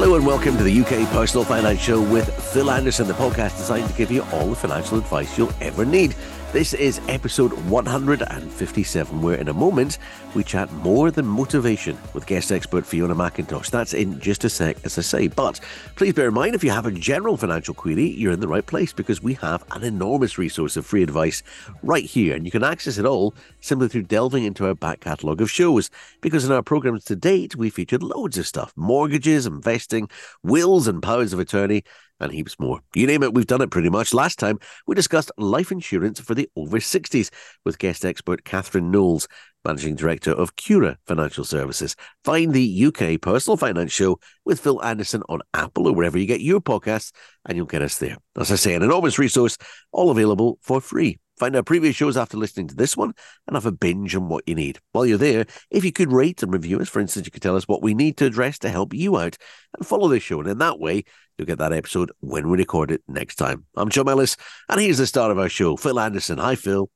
Hello and welcome to the UK Personal Finance Show with Phil Anderson, the podcast designed to give you all the financial advice you'll ever need. This is episode 157, where in a moment we chat more than motivation with guest expert Fiona Macintosh. That's in just a sec, as I say. But please bear in mind, if you have a general financial query, you're in the right place because we have an enormous resource of free advice right here. And you can access it all simply through delving into our back catalogue of shows. Because in our programs to date, we featured loads of stuff mortgages, investing, wills, and powers of attorney and heaps more. You name it, we've done it pretty much. Last time, we discussed life insurance for the over 60s with guest expert Catherine Knowles, Managing Director of Cura Financial Services. Find the UK Personal Finance Show with Phil Anderson on Apple or wherever you get your podcasts, and you'll get us there. As I say, an enormous resource, all available for free. Find our previous shows after listening to this one and have a binge on what you need. While you're there, if you could rate and review us, for instance, you could tell us what we need to address to help you out and follow this show. And in that way, you'll get that episode when we record it next time. I'm John Ellis, and here's the start of our show, Phil Anderson. Hi, Phil.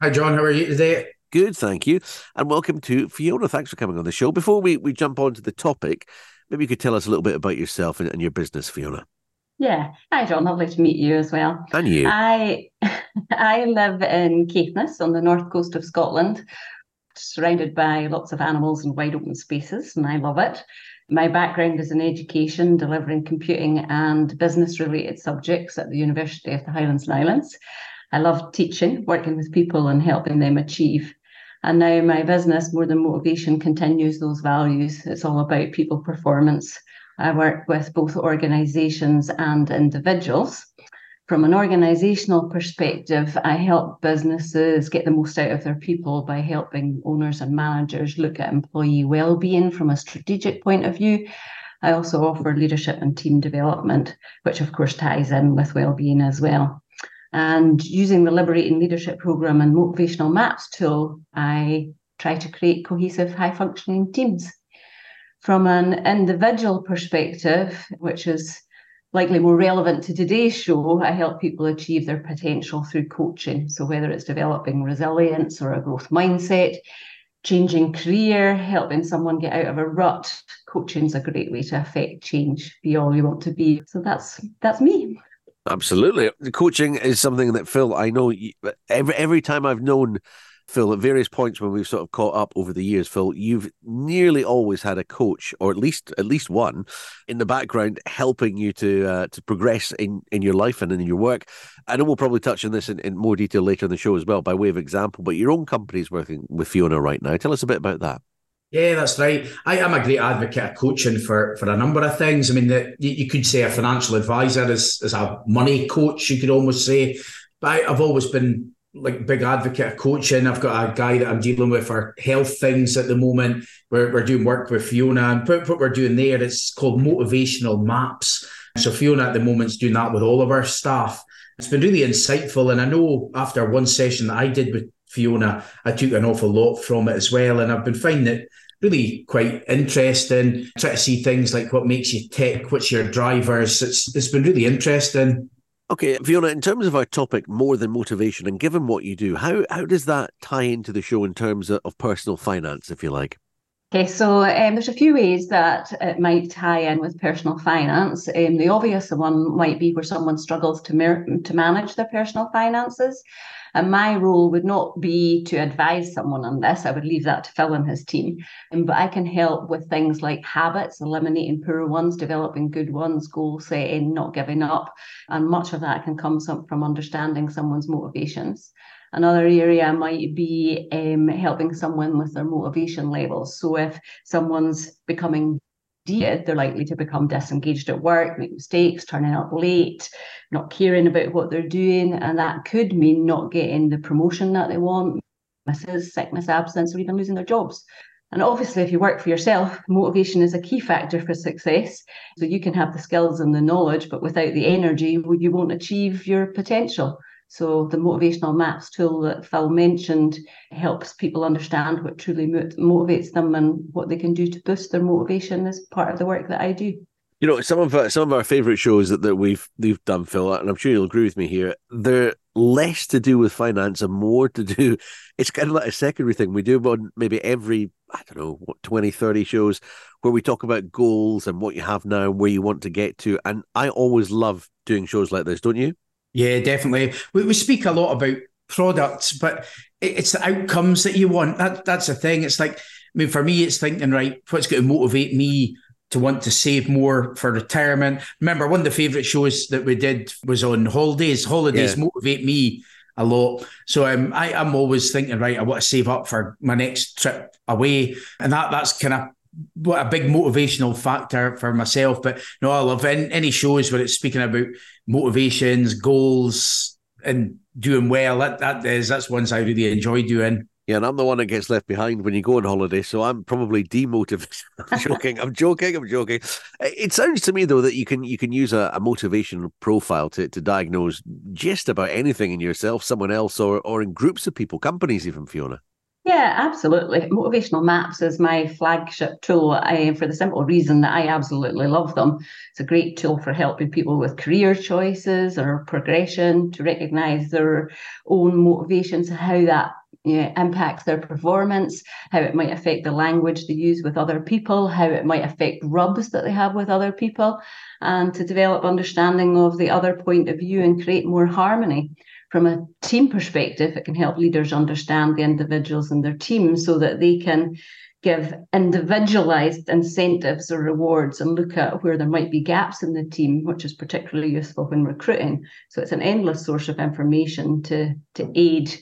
Hi, John. How are you today? Good, thank you. And welcome to Fiona. Thanks for coming on the show. Before we, we jump on to the topic, maybe you could tell us a little bit about yourself and, and your business, Fiona. Yeah. Hi, John. Lovely to meet you as well. And you. I I live in Caithness on the north coast of Scotland, surrounded by lots of animals and wide open spaces, and I love it. My background is in education, delivering computing and business related subjects at the University of the Highlands and Islands. I love teaching, working with people and helping them achieve. And now my business, More Than Motivation, continues those values. It's all about people performance. I work with both organizations and individuals. From an organizational perspective, I help businesses get the most out of their people by helping owners and managers look at employee well-being from a strategic point of view. I also offer leadership and team development, which of course ties in with well-being as well. And using the Liberating Leadership Program and Motivational Maps tool, I try to create cohesive, high functioning teams. From an individual perspective, which is likely more relevant to today's show, I help people achieve their potential through coaching. So, whether it's developing resilience or a growth mindset, changing career, helping someone get out of a rut, coaching is a great way to affect change, be all you want to be. So, that's that's me. Absolutely. Coaching is something that Phil, I know every every time I've known Phil, at various points when we've sort of caught up over the years, Phil, you've nearly always had a coach, or at least at least one, in the background helping you to uh, to progress in, in your life and in your work. I know we'll probably touch on this in, in more detail later in the show as well, by way of example. But your own company is working with Fiona right now. Tell us a bit about that. Yeah, that's right. I am a great advocate of coaching for, for a number of things. I mean, you, you could say a financial advisor is, is a money coach, you could almost say. But I, I've always been like big advocate of coaching. I've got a guy that I'm dealing with for health things at the moment. We're, we're doing work with Fiona, and what, what we're doing there it's called motivational maps. So Fiona at the moment is doing that with all of our staff. It's been really insightful, and I know after one session that I did with Fiona, I took an awful lot from it as well, and I've been finding it really quite interesting. Try to see things like what makes you tick, what's your drivers. It's it's been really interesting. Okay, Fiona, in terms of our topic, more than motivation, and given what you do, how how does that tie into the show in terms of, of personal finance, if you like? Okay, so um, there's a few ways that it might tie in with personal finance. Um, the obvious one might be where someone struggles to, mer- to manage their personal finances. And my role would not be to advise someone on this. I would leave that to Phil and his team. Um, but I can help with things like habits, eliminating poor ones, developing good ones, goal setting, not giving up. And much of that can come from understanding someone's motivations. Another area might be um, helping someone with their motivation levels. So if someone's becoming they're likely to become disengaged at work, make mistakes, turning up late, not caring about what they're doing. And that could mean not getting the promotion that they want, misses, sickness, absence, or even losing their jobs. And obviously, if you work for yourself, motivation is a key factor for success. So you can have the skills and the knowledge, but without the energy, you won't achieve your potential. So the motivational maps tool that Phil mentioned helps people understand what truly motivates them and what they can do to boost their motivation as part of the work that I do. You know, some of our, some of our favorite shows that, that we've we've done, Phil, and I'm sure you'll agree with me here. They're less to do with finance and more to do it's kind of like a secondary thing we do on maybe every i don't know what 20 30 shows where we talk about goals and what you have now and where you want to get to and i always love doing shows like this don't you yeah definitely we, we speak a lot about products but it's the outcomes that you want that that's the thing it's like i mean for me it's thinking right what's going to motivate me to want to save more for retirement. Remember, one of the favourite shows that we did was on holidays. Holidays yeah. motivate me a lot. So um, I, I'm always thinking, right, I want to save up for my next trip away. And that that's kind of what a big motivational factor for myself. But no, I love any, any shows where it's speaking about motivations, goals, and doing well. That that is that's ones I really enjoy doing. Yeah, and I'm the one that gets left behind when you go on holiday, so I'm probably demotivated. I'm joking. I'm joking. I'm joking. It sounds to me though that you can you can use a, a motivation profile to, to diagnose just about anything in yourself, someone else, or or in groups of people, companies, even Fiona. Yeah, absolutely. Motivational Maps is my flagship tool I, for the simple reason that I absolutely love them. It's a great tool for helping people with career choices or progression to recognize their own motivations, how that you know, impacts their performance, how it might affect the language they use with other people, how it might affect rubs that they have with other people, and to develop understanding of the other point of view and create more harmony. From a team perspective, it can help leaders understand the individuals in their team so that they can give individualized incentives or rewards and look at where there might be gaps in the team, which is particularly useful when recruiting. So it's an endless source of information to, to aid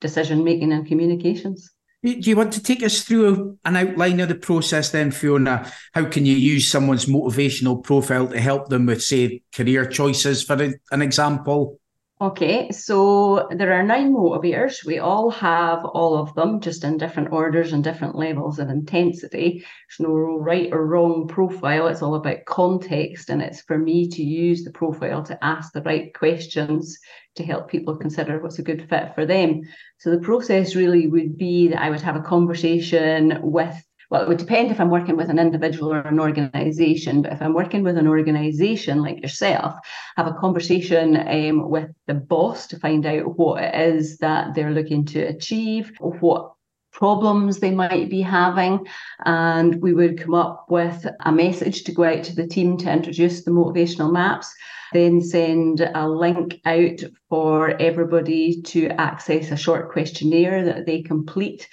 decision making and communications. Do you want to take us through an outline of the process then, Fiona? How can you use someone's motivational profile to help them with, say, career choices, for an example? Okay, so there are nine motivators. We all have all of them, just in different orders and different levels of intensity. There's no right or wrong profile. It's all about context, and it's for me to use the profile to ask the right questions to help people consider what's a good fit for them. So the process really would be that I would have a conversation with well, it would depend if I'm working with an individual or an organization. But if I'm working with an organization like yourself, have a conversation um, with the boss to find out what it is that they're looking to achieve, what problems they might be having. And we would come up with a message to go out to the team to introduce the motivational maps, then send a link out for everybody to access a short questionnaire that they complete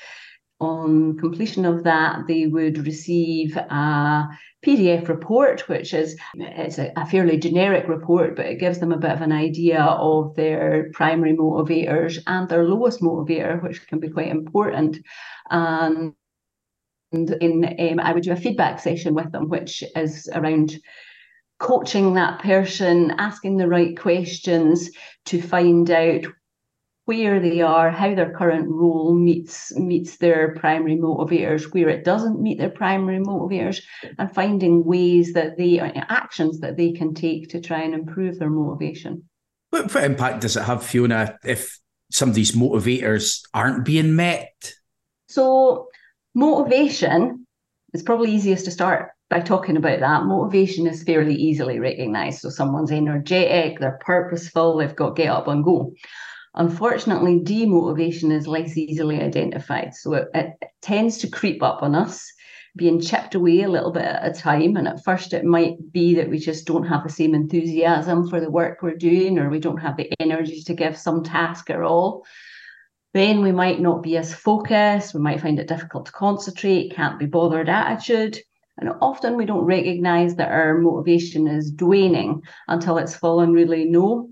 on completion of that, they would receive a PDF report, which is it's a, a, fairly generic report, but it gives them a bit of an idea of their primary motivators and their lowest motivator, which can be quite important. And in um, I would do a feedback session with them, which is around coaching that person, asking the right questions to find out where they are, how their current role meets meets their primary motivators, where it doesn't meet their primary motivators, and finding ways that they uh, actions that they can take to try and improve their motivation. What, what impact does it have, Fiona, if somebody's motivators aren't being met? So motivation is probably easiest to start by talking about that. Motivation is fairly easily recognized. So someone's energetic, they're purposeful, they've got get up and go. Unfortunately, demotivation is less easily identified. So it, it, tends to creep up on us, being chipped away a little bit at a time. And at first, it might be that we just don't have the same enthusiasm for the work we're doing, or we don't have the energy to give some task at all. Then we might not be as focused, we might find it difficult to concentrate, can't be bothered attitude. And often we don't recognize that our motivation is waning until it's fallen really low.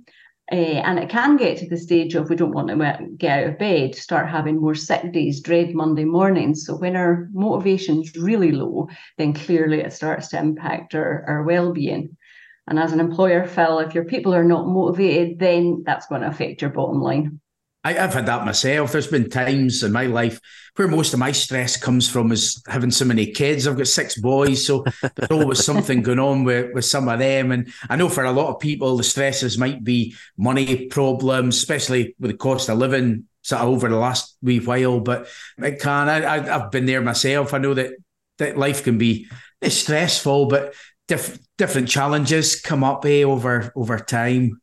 Uh, and it can get to the stage of we don't want to get out of bed, start having more sick days, dread Monday mornings. So when our motivation's really low, then clearly it starts to impact our, our well-being. And as an employer, Phil, if your people are not motivated, then that's going to affect your bottom line. I, have had that myself. There's been times in my life where most of my stress comes from is having so many kids. I've got six boys, so there's always something going on with, with some of them. And I know for a lot of people, the stresses might be money problems, especially with the cost of living sort of over the last wee while. But it can. I, I, have been there myself. I know that that life can be stressful, but diff, different challenges come up eh, over over time.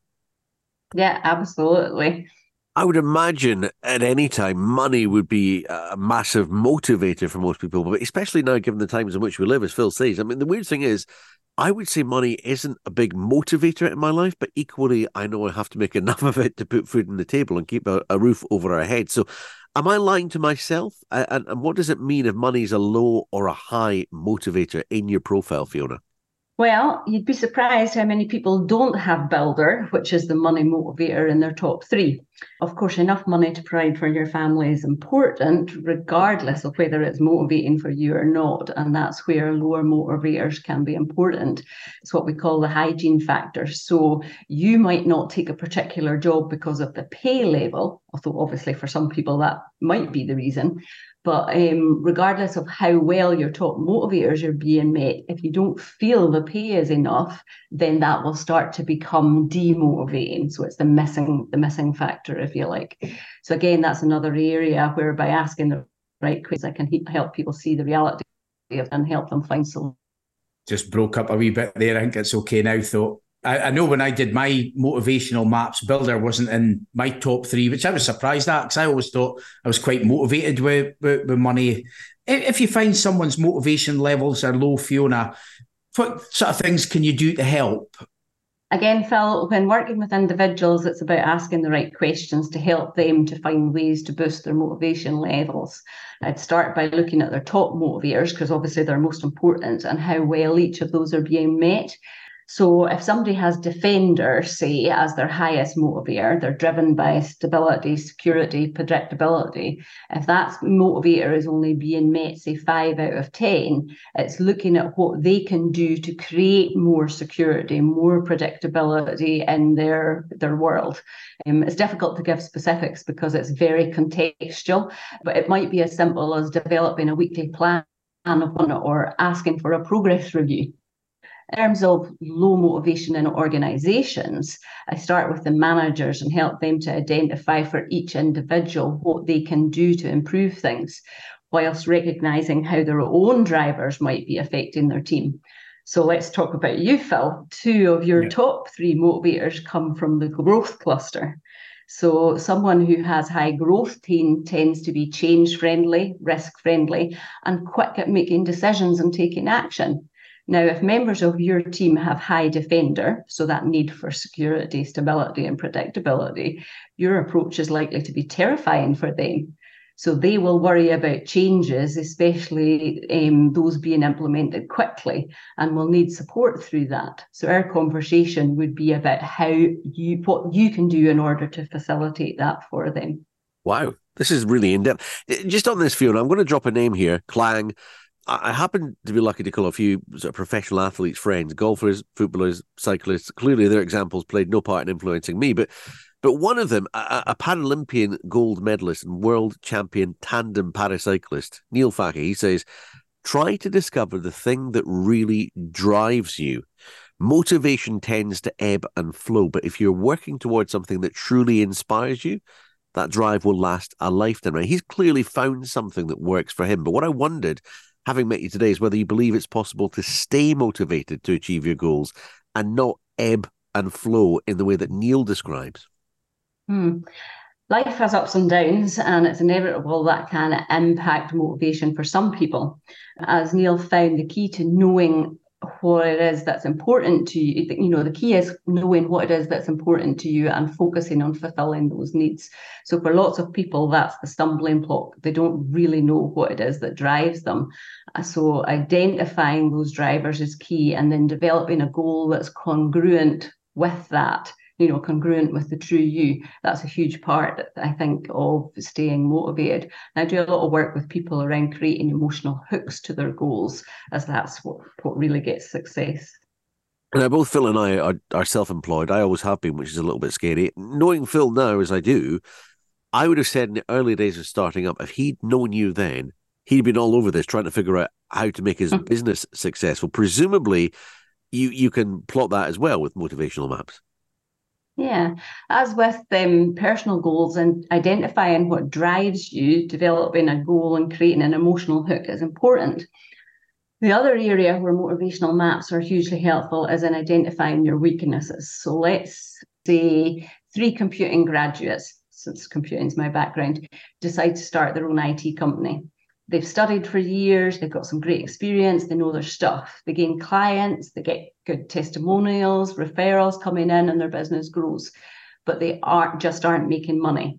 Yeah, absolutely. I would imagine at any time money would be a massive motivator for most people, but especially now, given the times in which we live, as Phil says. I mean, the weird thing is, I would say money isn't a big motivator in my life, but equally, I know I have to make enough of it to put food on the table and keep a, a roof over our head. So, am I lying to myself? And, and what does it mean if money is a low or a high motivator in your profile, Fiona? Well, you'd be surprised how many people don't have Builder, which is the money motivator in their top three. Of course, enough money to provide for your family is important, regardless of whether it's motivating for you or not. And that's where lower motivators can be important. It's what we call the hygiene factor. So you might not take a particular job because of the pay level, although obviously for some people that might be the reason. But um, regardless of how well your top motivators are being met, if you don't feel the pay is enough, then that will start to become demotivating. So it's the missing the missing factor, if you like. So again, that's another area where by asking the right questions, I can help people see the reality and help them find solutions. Just broke up a wee bit there. I think it's okay now, though. I, I, know when I did my motivational maps, Builder wasn't in my top three, which I was surprised at because I always thought I was quite motivated with, with, with money. If you find someone's motivation levels are low, Fiona, what sort of things can you do to help? Again, Phil, when working with individuals, it's about asking the right questions to help them to find ways to boost their motivation levels. I'd start by looking at their top motivators because obviously they're most important and how well each of those are being met. So if somebody has defender, say, as their highest motivator, they're driven by stability, security, predictability. If that motivator is only being met, say, five out of 10, it's looking at what they can do to create more security, more predictability in their, their world. Um, it's difficult to give specifics because it's very contextual, but it might be as simple as developing a weekly plan or asking for a progress review terms of low motivation in organizations, I start with the managers and help them to identify for each individual what they can do to improve things, whilst recognizing how their own drivers might be affecting their team. So let's talk about you, Phil. Two of your yeah. top three motivators come from the growth cluster. So, someone who has high growth team tends to be change friendly, risk friendly, and quick at making decisions and taking action. Now, if members of your team have high defender, so that need for security, stability, and predictability, your approach is likely to be terrifying for them. So they will worry about changes, especially um, those being implemented quickly, and will need support through that. So our conversation would be about how you what you can do in order to facilitate that for them. Wow, this is really in depth. Just on this field, I'm going to drop a name here, Clang. I happen to be lucky to call a few sort of professional athletes friends, golfers, footballers, cyclists. Clearly, their examples played no part in influencing me, but but one of them, a, a Paralympian gold medalist and world champion tandem paracyclist, Neil Fachie, he says, try to discover the thing that really drives you. Motivation tends to ebb and flow, but if you're working towards something that truly inspires you, that drive will last a lifetime. He's clearly found something that works for him. But what I wondered having met you today is whether you believe it's possible to stay motivated to achieve your goals and not ebb and flow in the way that Neil describes. Hmm. Life has ups and downs, and it's inevitable that can impact motivation for some people. As Neil found, the key to knowing what it is that's important to you. You know, the key is knowing what it is that's important to you and focusing on fulfilling those needs. So for lots of people, that's the stumbling block. They don't really know what it is that drives them. Uh, so identifying those drivers is key and then developing a goal that's congruent with that you know, congruent with the true you. That's a huge part, I think, of staying motivated. And I do a lot of work with people around creating emotional hooks to their goals, as that's what, what really gets success. Now, both Phil and I are, are self employed. I always have been, which is a little bit scary. Knowing Phil now as I do, I would have said in the early days of starting up, if he'd known you then, he'd been all over this trying to figure out how to make his hmm. business successful. Presumably, you you can plot that as well with motivational maps. Yeah, as with um, personal goals and identifying what drives you, developing a goal and creating an emotional hook is important. The other area where motivational maps are hugely helpful is in identifying your weaknesses. So let's say three computing graduates, since computing is my background, decide to start their own IT company. They've studied for years, they've got some great experience, they know their stuff. They gain clients, they get good testimonials, referrals coming in, and their business grows. But they aren't just aren't making money.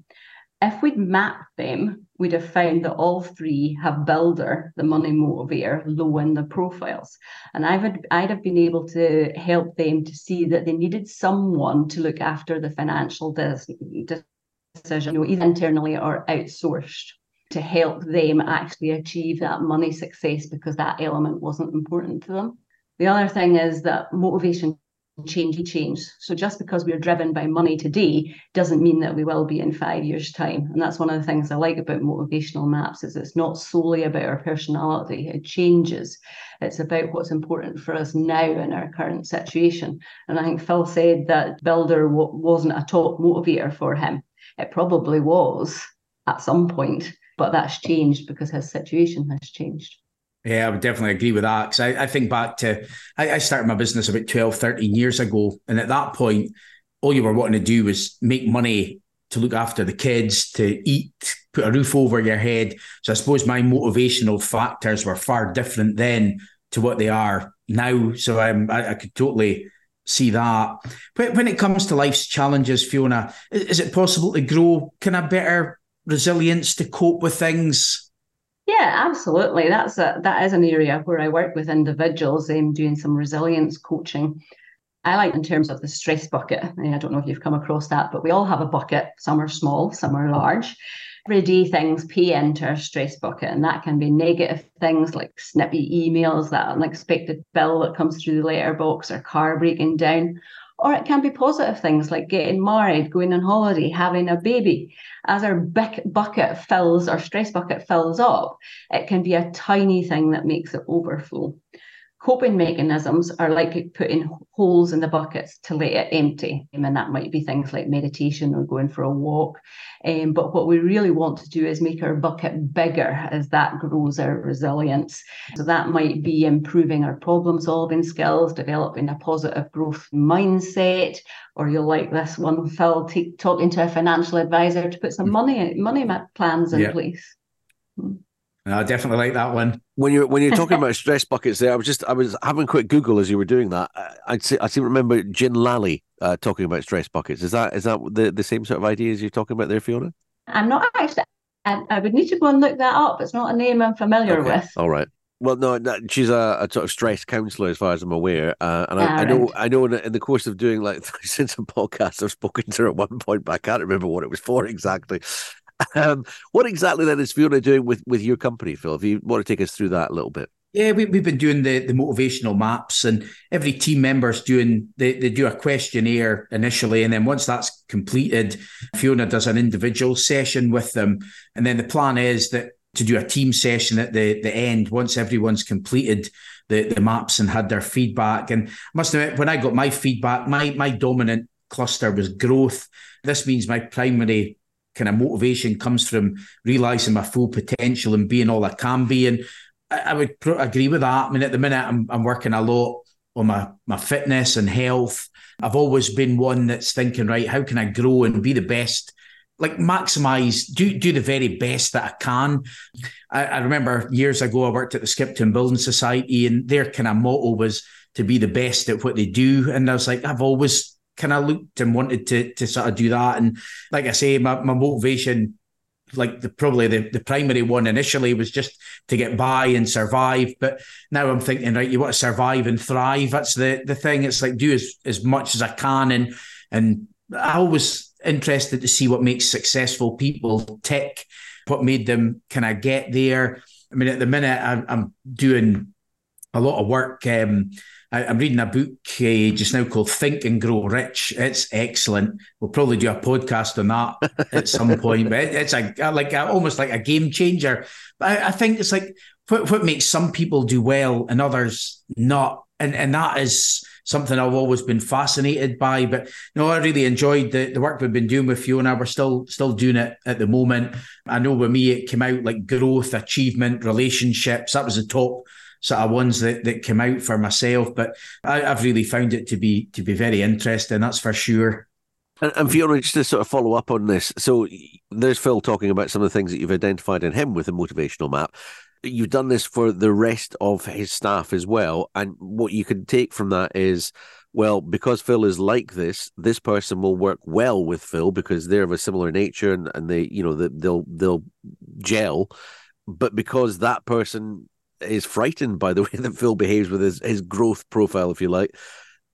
If we'd mapped them, we'd have found that all three have builder, the money motivator, low in the profiles. And I would I'd have been able to help them to see that they needed someone to look after the financial decision, you know, either internally or outsourced to help them actually achieve that money success because that element wasn't important to them. The other thing is that motivation change change. So just because we're driven by money today doesn't mean that we will be in five years' time. And that's one of the things I like about motivational maps is it's not solely about our personality. It changes. It's about what's important for us now in our current situation. And I think Phil said that Builder wasn't a top motivator for him. It probably was at some point, but that's changed because his situation has changed. Yeah, I would definitely agree with that because I, I, think back to I, I, started my business about 12, 13 years ago. And at that point, all you were wanting to do was make money to look after the kids, to eat, put a roof over your head. So I suppose my motivational factors were far different then to what they are now. So I'm, I, I could totally see that. But when it comes to life's challenges, Fiona, is it possible to grow kind of better resilience to cope with things? Yeah, absolutely. That's a that is an area where I work with individuals um, doing some resilience coaching. I like in terms of the stress bucket. I don't know if you've come across that, but we all have a bucket. Some are small, some are large. Everyday things pay into our stress bucket, and that can be negative things like snippy emails, that unexpected bill that comes through the letterbox, or car breaking down, or it can be positive things like getting married, going on holiday, having a baby. As our bucket fills, our stress bucket fills up, it can be a tiny thing that makes it overflow. Coping mechanisms are like putting holes in the buckets to let it empty. And that might be things like meditation or going for a walk. Um, but what we really want to do is make our bucket bigger as that grows our resilience. So that might be improving our problem solving skills, developing a positive growth mindset, or you'll like this one, Phil, talking to a financial advisor to put some money money plans in place. Hmm. I definitely like that one. When you're when you're talking about stress buckets, there, I was just I was having a quick Google as you were doing that. I see, I seem to remember Gin Lally uh, talking about stress buckets. Is that is that the, the same sort of ideas you're talking about there, Fiona? I'm not actually. I, I would need to go and look that up. It's not a name I'm familiar okay. with. All right. Well, no, no she's a, a, sort of stress counselor, as far as I'm aware. Uh, and I, I, know, I know, in, in, the course of doing like since a podcast, I've spoken to her at one point, but I can't remember what it was for exactly. Um, what exactly then is Fiona doing with, with your company, Phil? If you want to take us through that a little bit. Yeah, we, we've been doing the, the motivational maps, and every team member's doing they, they do a questionnaire initially, and then once that's completed, Fiona does an individual session with them, and then the plan is that to do a team session at the the end once everyone's completed the the maps and had their feedback. And I must admit, when I got my feedback, my my dominant cluster was growth. This means my primary kind of motivation comes from realizing my full potential and being all I can be. And I, I would pr- agree with that. I mean, at the minute, I'm, I'm working a lot on my, my fitness and health. I've always been one that's thinking, right, how can I grow and be the best? Like maximize, do do the very best that I can. I, I remember years ago I worked at the Skipton Building Society, and their kind of motto was to be the best at what they do. And I was like, I've always kind of looked and wanted to to sort of do that. And like I say, my, my motivation, like the probably the, the primary one initially was just to get by and survive. But now I'm thinking, right, you want to survive and thrive. That's the the thing. It's like do as, as much as I can and and I always interested to see what makes successful people tick, what made them kind of get there. I mean, at the minute, I'm, I'm doing a lot of work. Um, I, am reading a book uh, just now called Think and Grow Rich. It's excellent. We'll probably do a podcast on that at some point. But it, it's a like a, almost like a game changer. But I, I think it's like what, what makes some people do well and others not, and and that is something I've always been fascinated by. But no, I really enjoyed the, the work we've been doing with Fiona. We're still still doing it at the moment. I know with me it came out like growth, achievement, relationships. That was the top sort of ones that, that came out for myself. But I, have really found it to be to be very interesting. That's for sure. And, and Fiona, just to sort of follow up on this, so there's Phil talking about some of the things that you've identified in him with the motivational map. You've done this for the rest of his staff as well, and what you can take from that is well, because Phil is like this, this person will work well with Phil because they're of a similar nature and, and they, you know, they'll they'll gel. But because that person is frightened by the way that Phil behaves with his, his growth profile, if you like,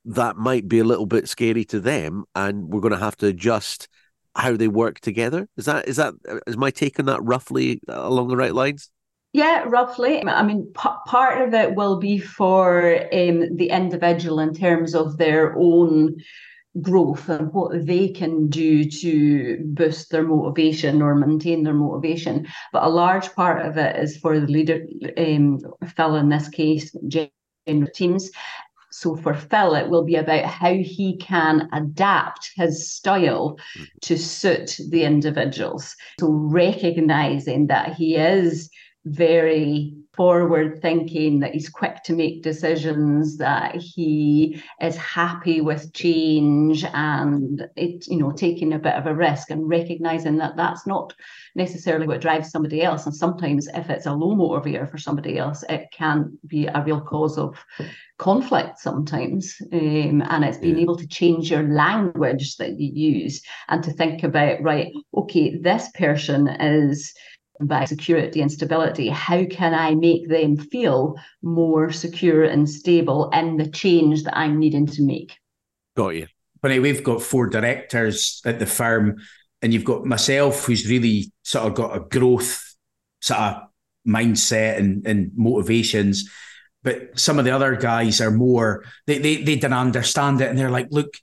that might be a little bit scary to them, and we're going to have to adjust how they work together. Is that is that is my take on that roughly along the right lines? Yeah, roughly. I mean, p- part of it will be for um, the individual in terms of their own growth and what they can do to boost their motivation or maintain their motivation. But a large part of it is for the leader, um, Phil in this case, general teams. So for Phil, it will be about how he can adapt his style mm-hmm. to suit the individuals. So recognizing that he is very forward thinking, that he's quick to make decisions, that he is happy with change and it, you know, taking a bit of a risk and recognizing that that's not necessarily what drives somebody else. And sometimes if it's a low motivator for somebody else, it can be a real cause of conflict sometimes. Um, and it's being yeah. able to change your language that you use and to think about, right, okay, this person is by security and stability, how can I make them feel more secure and stable in the change that I'm needing to make? Got you. But we've got four directors at the firm, and you've got myself, who's really sort of got a growth sort of mindset and, and motivations. But some of the other guys are more, they, they, they didn't understand it. And they're like, look,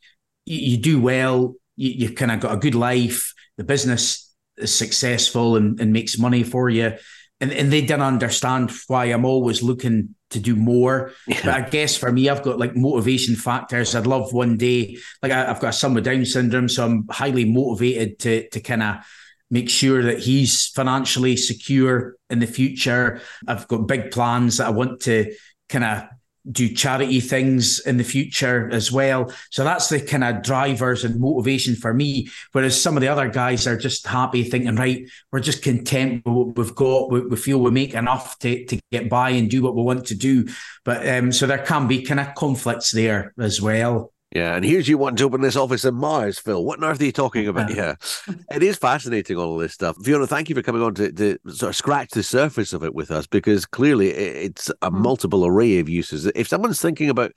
you, you do well, you, you kind of got a good life, the business is successful and, and makes money for you. And, and they didn't understand why I'm always looking to do more. Yeah. But I guess for me, I've got like motivation factors. I'd love one day, like I, have got a son with Down syndrome, so I'm highly motivated to to kind of make sure that he's financially secure in the future. I've got big plans that I want to kind of do charity things in the future as well. So that's the kind of drivers and motivation for me. Whereas some of the other guys are just happy thinking, right, we're just content with what we've got. We, we feel we make enough to, to get by and do what we want to do. But um, so there can be kind of conflicts there as well. Yeah, and here's you wanting to open this office in Mars, Phil. What on earth are you talking about? Yeah, it is fascinating, all of this stuff. Fiona, thank you for coming on to, to sort of scratch the surface of it with us because clearly it's a hmm. multiple array of uses. If someone's thinking about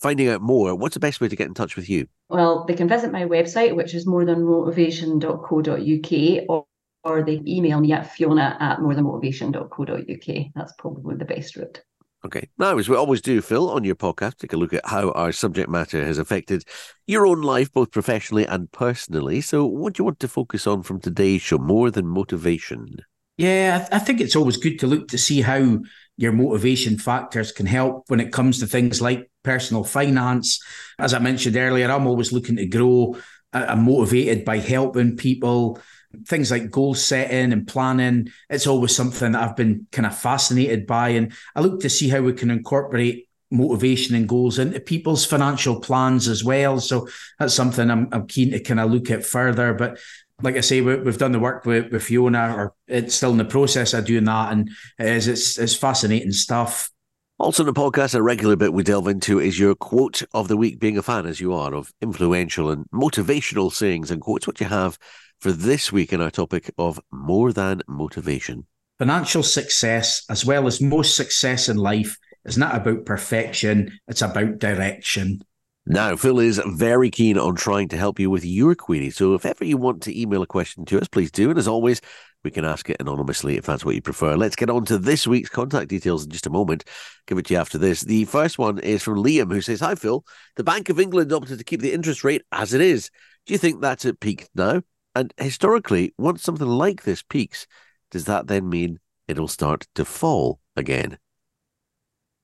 finding out more, what's the best way to get in touch with you? Well, they can visit my website, which is morethanmotivation.co.uk, or, or they email me at fiona at morethanmotivation.co.uk. That's probably the best route. Okay. Now, as we always do, Phil, on your podcast, take a look at how our subject matter has affected your own life, both professionally and personally. So, what do you want to focus on from today's show more than motivation? Yeah, I think it's always good to look to see how your motivation factors can help when it comes to things like personal finance. As I mentioned earlier, I'm always looking to grow. I'm motivated by helping people things like goal setting and planning, it's always something that I've been kind of fascinated by. And I look to see how we can incorporate motivation and goals into people's financial plans as well. So that's something I'm, I'm keen to kind of look at further. But like I say, we, have done the work with, with Fiona, or it's still in the process of doing that. And it is, it's, it's fascinating stuff. Also, in the podcast, a regular bit we delve into is your quote of the week, being a fan as you are of influential and motivational sayings and quotes. What you have for this week in our topic of more than motivation. Financial success, as well as most success in life, is not about perfection, it's about direction. Now, Phil is very keen on trying to help you with your query. So if ever you want to email a question to us, please do. And as always, we can ask it anonymously if that's what you prefer. Let's get on to this week's contact details in just a moment. Give it to you after this. The first one is from Liam, who says, Hi, Phil. The Bank of England opted to keep the interest rate as it is. Do you think that's at peak now? And historically, once something like this peaks, does that then mean it'll start to fall again?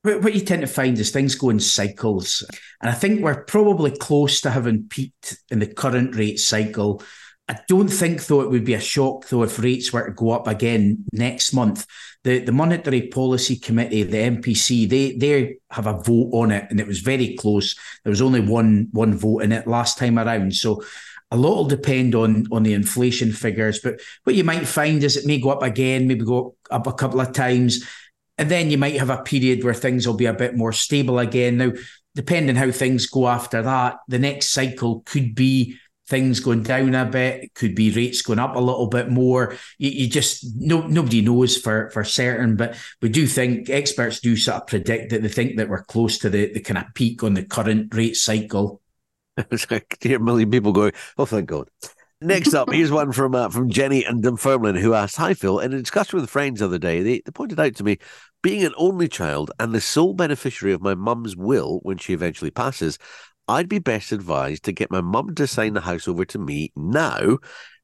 What you tend to find is things go in cycles. And I think we're probably close to having peaked in the current rate cycle. I don't think, though, it would be a shock, though, if rates were to go up again next month. The the Monetary Policy Committee, the MPC, they they have a vote on it, and it was very close. There was only one one vote in it last time around. So a lot will depend on on the inflation figures, but what you might find is it may go up again, maybe go up a couple of times, and then you might have a period where things will be a bit more stable again. Now, depending how things go after that, the next cycle could be things going down a bit. It could be rates going up a little bit more. You, you, just no nobody knows for for certain, but we do think experts do sort of predict that they think that we're close to the the kind of peak on the current rate cycle. It's like hear a million people going, "Oh, thank God." Next up, here's one from uh, from Jenny and Dunfermline who asked, "Hi Phil." In a discussion with friends the other day, they, they pointed out to me, being an only child and the sole beneficiary of my mum's will when she eventually passes, I'd be best advised to get my mum to sign the house over to me now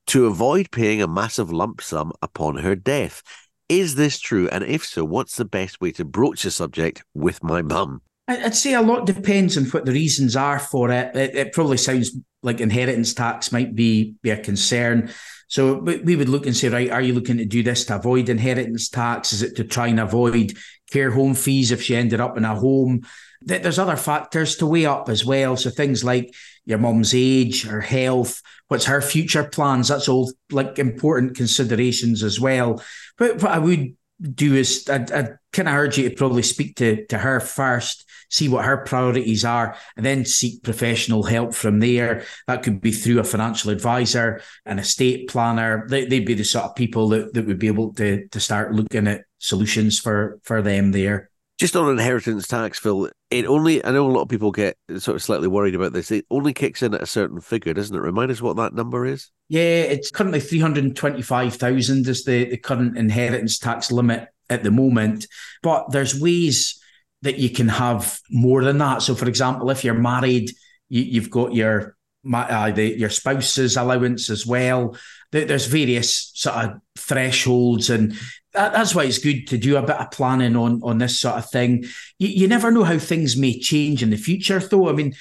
to avoid paying a massive lump sum upon her death. Is this true? And if so, what's the best way to broach the subject with my mum? I'd say a lot depends on what the reasons are for it. It, it probably sounds like inheritance tax might be, be a concern. So we would look and say, right, are you looking to do this to avoid inheritance tax? Is it to try and avoid care home fees if she ended up in a home? There's other factors to weigh up as well. So things like your mum's age, her health, what's her future plans. That's all like important considerations as well. But what I would do is I'd, I'd kind of urge you to probably speak to, to her first see what her priorities are, and then seek professional help from there. That could be through a financial advisor, an estate planner. They, would be the sort of people that, that would be able to, to start looking at solutions for, for them there. Just on inheritance tax, Phil, it only, I know a lot of people get sort of slightly worried about this. It only kicks in at a certain figure, doesn't it? Remind us what that number is. Yeah, it's currently 325,000 is the, the current inheritance tax limit at the moment. But there's ways that you can have more than that. So, for example, if you're married, you, have got your uh, the, your spouse's allowance as well. There's various sort of thresholds, and that, that's why it's good to do a bit of planning on on this sort of thing. You, you never know how things may change in the future, though. I mean,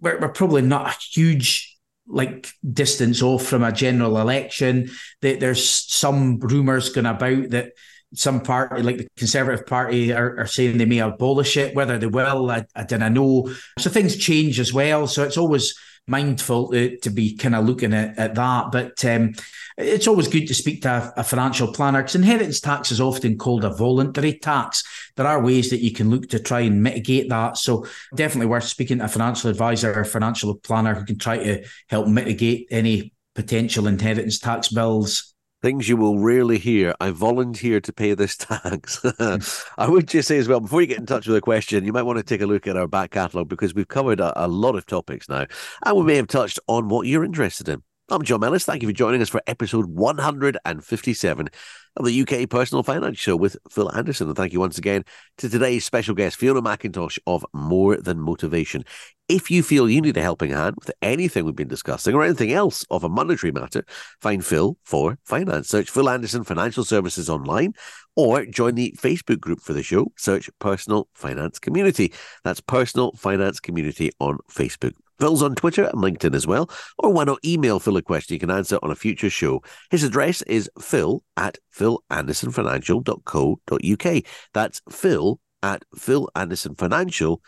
we're, we're probably not a huge like distance off from a general election. That there's some rumours going about that some party, like the Conservative Party, are, are saying they may abolish it. Whether they will, I, I don't know. So things change as well. So it's always mindful to, to be kind of looking at, at that. But um, it's always good to speak to a, a financial planner because inheritance tax is often called a voluntary tax. There are ways that you can look to try and mitigate that. So definitely worth speaking to a financial advisor or financial planner who can try to help mitigate any potential inheritance tax bills things you will rarely hear. I volunteer to pay this tax. I would just say as well, before you get in touch with a question, you might want to take a look at our back catalogue because we've covered a, a lot of topics now, and we may have touched on what you're interested in. I'm John Mellis. Thank you for joining us for episode 157 of the UK Personal Finance Show with Phil Anderson. And thank you once again to today's special guest, Fiona Macintosh of More Than Motivation. If you feel you need a helping hand with anything we've been discussing or anything else of a monetary matter, find Phil for finance. Search Phil Anderson Financial Services online or join the Facebook group for the show. Search Personal Finance Community. That's Personal Finance Community on Facebook. Phil's on Twitter and LinkedIn as well. Or why not email Phil a question you can answer on a future show? His address is phil at philandersonfinancial.co.uk. That's phil at philandersonfinancial.co.uk.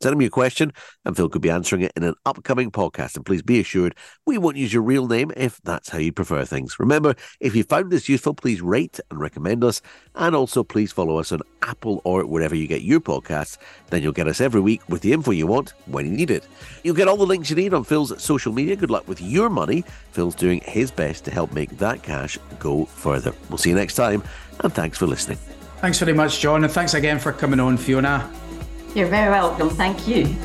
Send him your question, and Phil could be answering it in an upcoming podcast. And please be assured, we won't use your real name if that's how you prefer things. Remember, if you found this useful, please rate and recommend us. And also, please follow us on Apple or wherever you get your podcasts. Then you'll get us every week with the info you want when you need it. You'll get all the links you need on Phil's social media. Good luck with your money. Phil's doing his best to help make that cash go further. We'll see you next time, and thanks for listening. Thanks very much, John, and thanks again for coming on, Fiona. You're very welcome. Thank you.